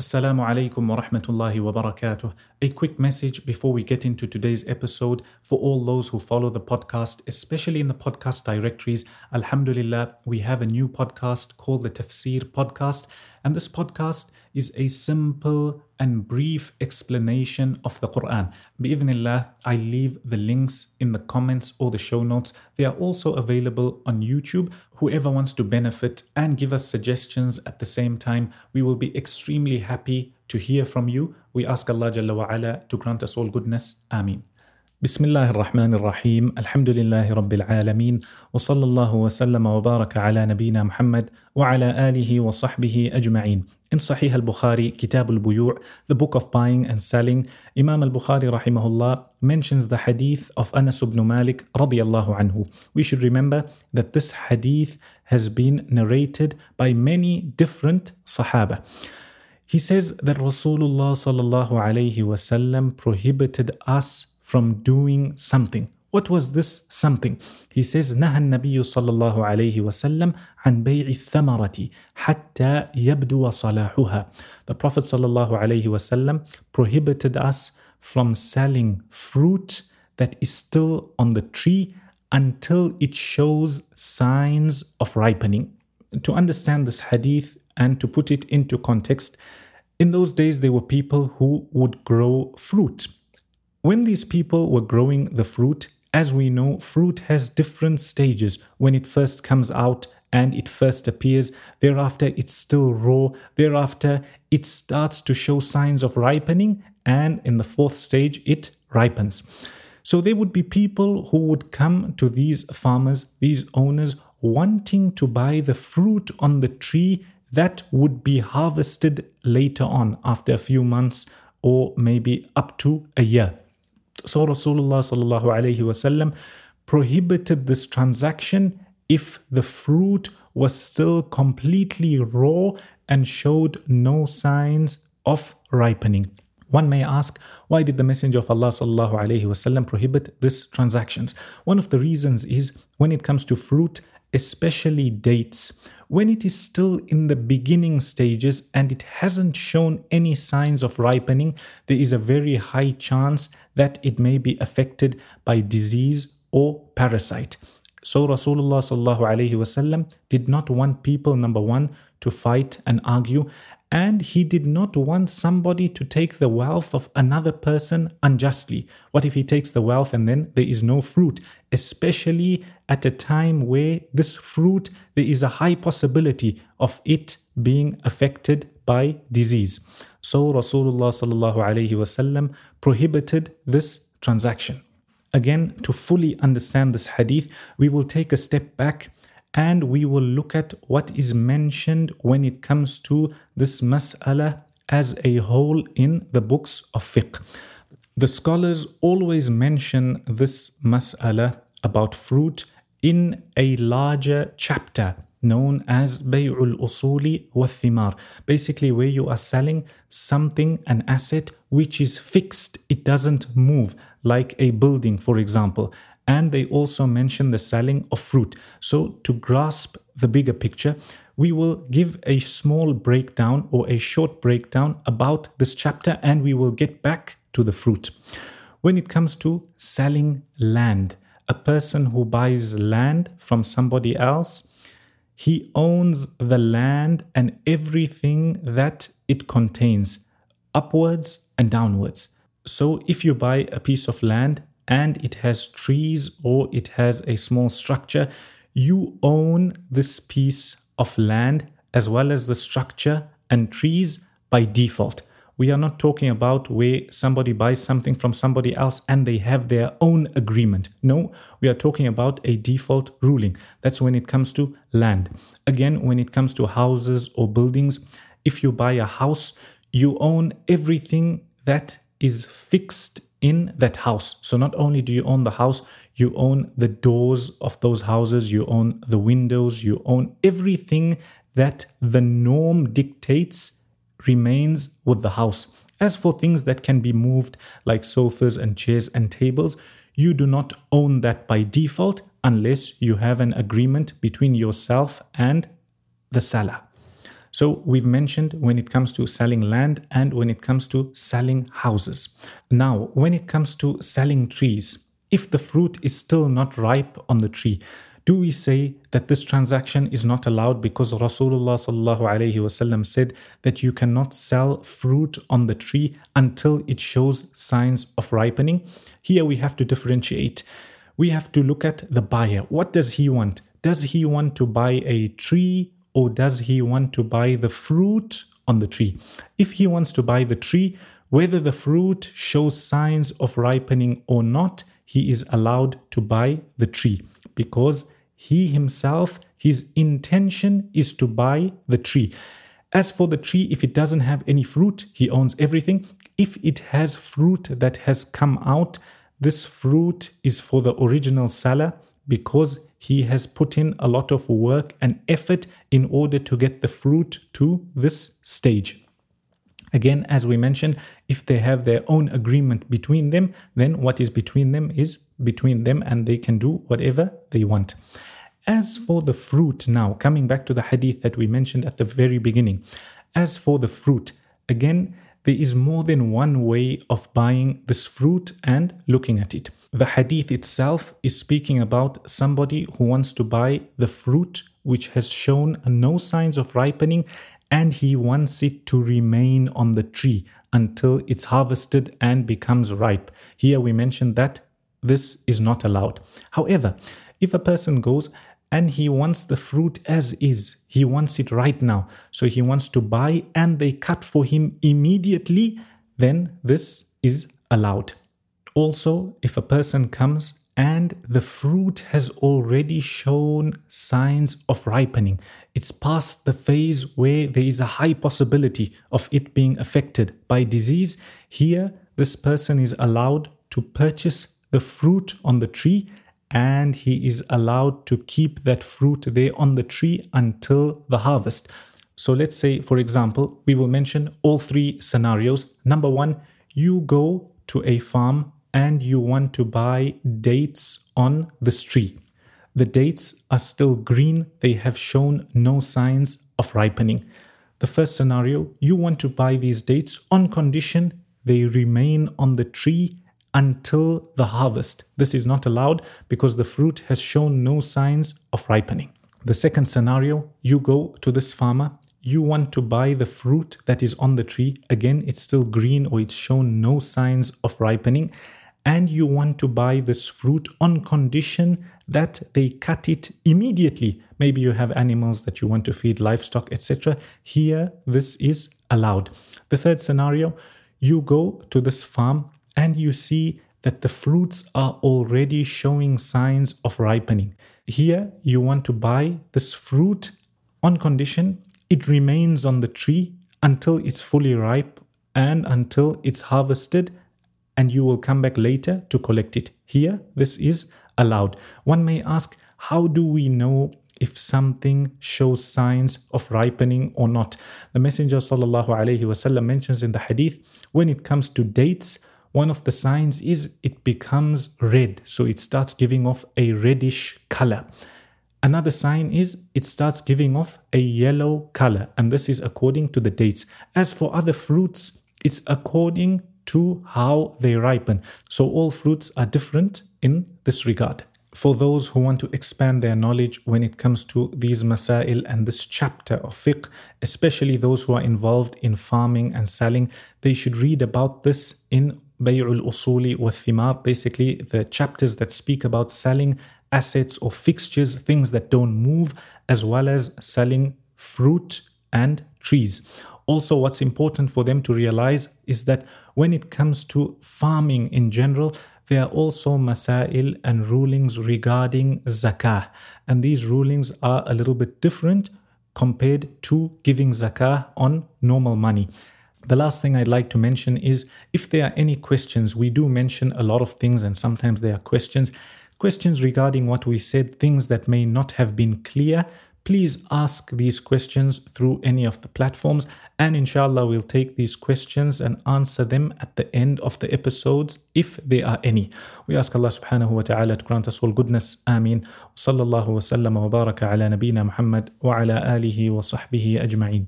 Assalamu alaikum wa rahmatullahi wa barakatuh. A quick message before we get into today's episode for all those who follow the podcast, especially in the podcast directories. Alhamdulillah, we have a new podcast called the Tafsir Podcast, and this podcast is a simple and brief explanation of the Quran. Bi'idhnillah, I leave the links in the comments or the show notes. They are also available on YouTube. Whoever wants to benefit and give us suggestions at the same time, we will be extremely happy to hear from you. We ask Allah Jalla wa ala to grant us all goodness. Ameen. بسم الله الرحمن الرحيم الحمد لله رب العالمين وصلى الله وسلم وبارك على نبينا محمد وعلى آله وصحبه أجمعين In Sahih al-Bukhari, Kitab al-Buyu' the book of buying and selling, Imam al-Bukhari rahimahullah mentions the hadith of Anas ibn Malik radiyallahu anhu. We should remember that this hadith has been narrated by many different Sahaba. He says that Rasulullah sallallahu alayhi wasallam prohibited us from doing something. What was this something? He says, نهى النبي صلى الله عليه وسلم عن بيع الثمرة حتى يبدو صلاحها. The Prophet صلى الله عليه وسلم prohibited us from selling fruit that is still on the tree until it shows signs of ripening. To understand this hadith and to put it into context, in those days there were people who would grow fruit. when these people were growing the fruit, as we know, fruit has different stages when it first comes out and it first appears. Thereafter, it's still raw. Thereafter, it starts to show signs of ripening. And in the fourth stage, it ripens. So there would be people who would come to these farmers, these owners, wanting to buy the fruit on the tree that would be harvested later on after a few months or maybe up to a year. So Rasulullah sallallahu alayhi wasallam prohibited this transaction if the fruit was still completely raw and showed no signs of ripening. One may ask, why did the Messenger of Allah wasallam prohibit these transactions? One of the reasons is when it comes to fruit, especially dates, when it is still in the beginning stages and it hasn't shown any signs of ripening, there is a very high chance that it may be affected by disease or parasite. So Rasulullah sallallahu alaihi wasallam did not want people number 1 to fight and argue and he did not want somebody to take the wealth of another person unjustly. What if he takes the wealth and then there is no fruit? Especially at a time where this fruit, there is a high possibility of it being affected by disease. So Rasulullah sallallahu prohibited this transaction. Again, to fully understand this hadith, we will take a step back and we will look at what is mentioned when it comes to this mas'ala as a whole in the books of fiqh. The scholars always mention this mas'ala about fruit in a larger chapter known as Bay'ul Usuli wa Thimar. Basically, where you are selling something, an asset which is fixed, it doesn't move, like a building, for example and they also mention the selling of fruit. So, to grasp the bigger picture, we will give a small breakdown or a short breakdown about this chapter and we will get back to the fruit. When it comes to selling land, a person who buys land from somebody else, he owns the land and everything that it contains, upwards and downwards. So, if you buy a piece of land, and it has trees or it has a small structure, you own this piece of land as well as the structure and trees by default. We are not talking about where somebody buys something from somebody else and they have their own agreement. No, we are talking about a default ruling. That's when it comes to land. Again, when it comes to houses or buildings, if you buy a house, you own everything that is fixed in that house. So not only do you own the house, you own the doors of those houses, you own the windows, you own everything that the norm dictates remains with the house. As for things that can be moved, like sofas and chairs and tables, you do not own that by default unless you have an agreement between yourself and the seller. So we've mentioned when it comes to selling land and when it comes to selling houses. Now, when it comes to selling trees, if the fruit is still not ripe on the tree, do we say that this transaction is not allowed because Rasulullah said that you cannot sell fruit on the tree until it shows signs of ripening? Here we have to differentiate. We have to look at the buyer. What does he want? Does he want to buy a tree or does he want to buy the fruit on the tree? If he wants to buy the tree, whether the fruit shows signs of ripening or not, he is allowed to buy the tree because he himself, his intention is to buy the tree. As for the tree, if it doesn't have any fruit, he owns everything. If it has fruit that has come out, this fruit is for the original seller because he has put in a lot of work and effort in order to get the fruit to this stage. Again, as we mentioned, if they have their own agreement between them, then what is between them is between them and they can do whatever they want. As for the fruit, now coming back to the hadith that we mentioned at the very beginning, as for the fruit, again, there is more than one way of buying this fruit and looking at it. The hadith itself is speaking about somebody who wants to buy the fruit which has shown no signs of ripening and he wants it to remain on the tree until it's harvested and becomes ripe. Here we mentioned that this is not allowed. However, if a person goes and he wants the fruit as is, he wants it right now, so he wants to buy and they cut for him immediately, then this is allowed. Also, if a person comes and the fruit has already shown signs of ripening, it's past the phase where there is a high possibility of it being affected by disease, here this person is allowed to purchase the fruit on the tree and he is allowed to keep that fruit there on the tree until the harvest. So let's say, for example, we will mention all three scenarios. Number one, you go to a farm and you want to buy dates on this tree. The dates are still green, they have shown no signs of ripening. The first scenario, you want to buy these dates on condition they remain on the tree until the harvest. This is not allowed because the fruit has shown no signs of ripening. The second scenario, you go to this farmer you want to buy the fruit that is on the tree. Again, it's still green or it's shown no signs of ripening and you want to buy this fruit on condition that they cut it immediately. Maybe you have animals that you want to feed livestock, etc. Here, this is allowed. The third scenario you go to this farm and you see that the fruits are already showing signs of ripening. Here, you want to buy this fruit on condition it remains on the tree until it's fully ripe and until it's harvested and you will come back later to collect it. Here, this is allowed. One may ask, how do we know if something shows signs of ripening or not? The Messenger وسلم, mentions in the hadith when it comes to dates, one of the signs is it becomes red. So it starts giving off a reddish color. Another sign is it starts giving off a yellow color, and this is according to the dates. As for other fruits, it's according to how they ripen. So all fruits are different in this regard. For those who want to expand their knowledge when it comes to these masail and this chapter of fiqh, especially those who are involved in farming and selling, they should read about this in Usuli wa Thimar, basically the chapters that speak about selling assets or fixtures, things that don't move, as well as selling fruit and trees. Also, what's important for them to realize is that when it comes to farming in general, there are also masail and rulings regarding zakah. And these rulings are a little bit different compared to giving zakah on normal money. The last thing I'd like to mention is if there are any questions, we do mention a lot of things and sometimes there are questions. Questions regarding what we said, things that may not have been clear, please ask these questions through any of the platforms and inshallah we'll take these questions and answer them at the end of the episodes if there are any. We ask allah subhanahu wa ta'ala to grant us all goodness. Ameen sallallahu wa sallam wa baraka ala nabina muhammad wa ala alihi wa sahbihi ajma'in